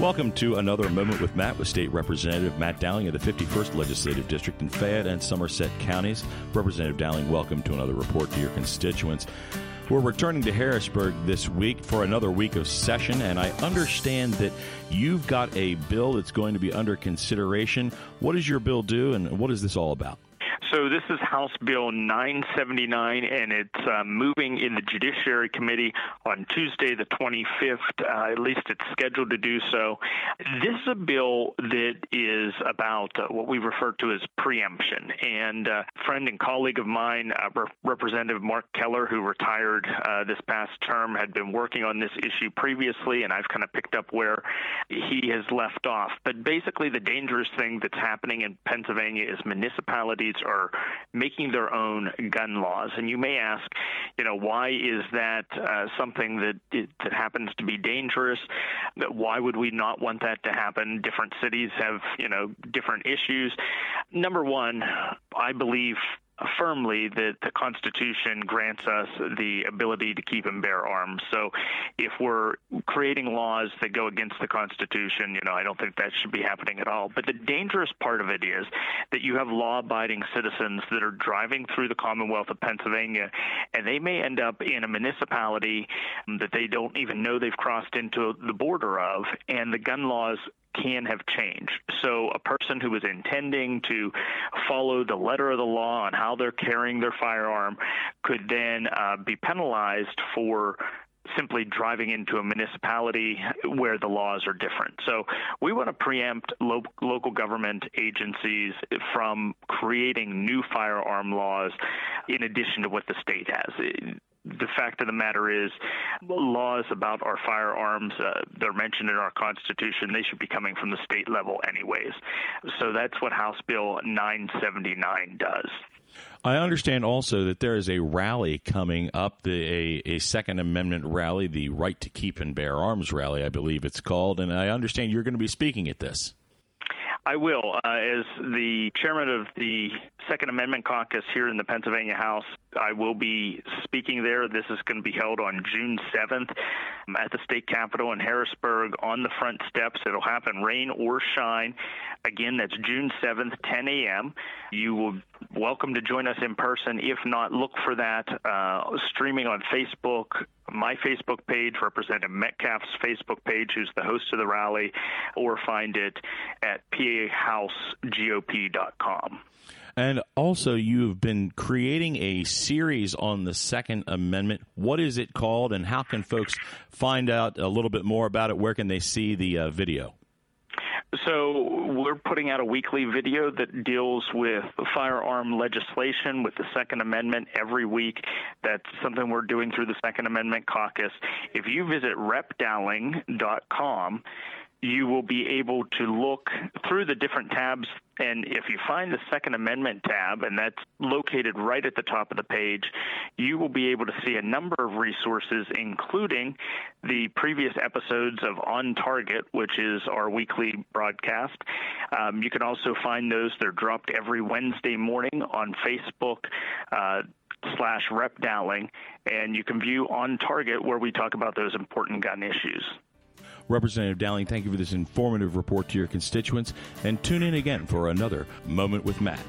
Welcome to another Moment with Matt with State Representative Matt Dowling of the 51st Legislative District in Fayette and Somerset counties. Representative Dowling, welcome to another report to your constituents. We're returning to Harrisburg this week for another week of session, and I understand that you've got a bill that's going to be under consideration. What does your bill do, and what is this all about? So this is House Bill 979, and it's uh, moving in the Judiciary Committee on Tuesday, the 25th. Uh, at least it's scheduled to do so. This is a bill that is about uh, what we refer to as preemption. And a friend and colleague of mine, uh, Re- Representative Mark Keller, who retired uh, this past term, had been working on this issue previously, and I've kind of picked up where he has left off. But basically, the dangerous thing that's happening in Pennsylvania is municipalities are are making their own gun laws. And you may ask, you know, why is that uh, something that that happens to be dangerous? Why would we not want that to happen? Different cities have, you know, different issues. Number one, I believe firmly that the Constitution grants us the ability to keep and bear arms. So if we're creating laws that go against the Constitution, you know, I don't think that should be happening at all. But the dangerous part of it is that you have law abiding citizens that are driving through the Commonwealth of Pennsylvania and they may end up in a municipality that they don't even know they've crossed into the border of, and the gun laws can have changed. So a person who was intending to follow the letter of the law on how they're carrying their firearm could then uh, be penalized for simply driving into a municipality where the laws are different. So we want to preempt lo- local government agencies from creating new firearm laws in addition to what the state has the fact of the matter is, laws about our firearms, uh, they're mentioned in our Constitution. They should be coming from the state level, anyways. So that's what House Bill 979 does. I understand also that there is a rally coming up, the, a, a Second Amendment rally, the Right to Keep and Bear Arms rally, I believe it's called. And I understand you're going to be speaking at this. I will. Uh, as the chairman of the Second Amendment Caucus here in the Pennsylvania House, I will be speaking there. This is going to be held on June 7th at the state capitol in Harrisburg on the front steps. It'll happen rain or shine. Again, that's June 7th, 10 a.m. You will welcome to join us in person. If not, look for that uh, streaming on Facebook, my Facebook page, Representative Metcalfe's Facebook page, who's the host of the rally, or find it at pahousegop.com. And also, you have been creating a series on the Second Amendment. What is it called, and how can folks find out a little bit more about it? Where can they see the uh, video? So we're putting out a weekly video that deals with firearm legislation with the Second Amendment every week. That's something we're doing through the Second Amendment Caucus. If you visit repdowling.com, you will be able to look through the different tabs. And if you find the Second Amendment tab, and that's located right at the top of the page, you will be able to see a number of resources, including the previous episodes of On Target, which is our weekly broadcast. Um, you can also find those, they're dropped every Wednesday morning on Facebook. Uh, slash rep Dowling, and you can view on target where we talk about those important gun issues. Representative Dowling, thank you for this informative report to your constituents, and tune in again for another Moment with Matt.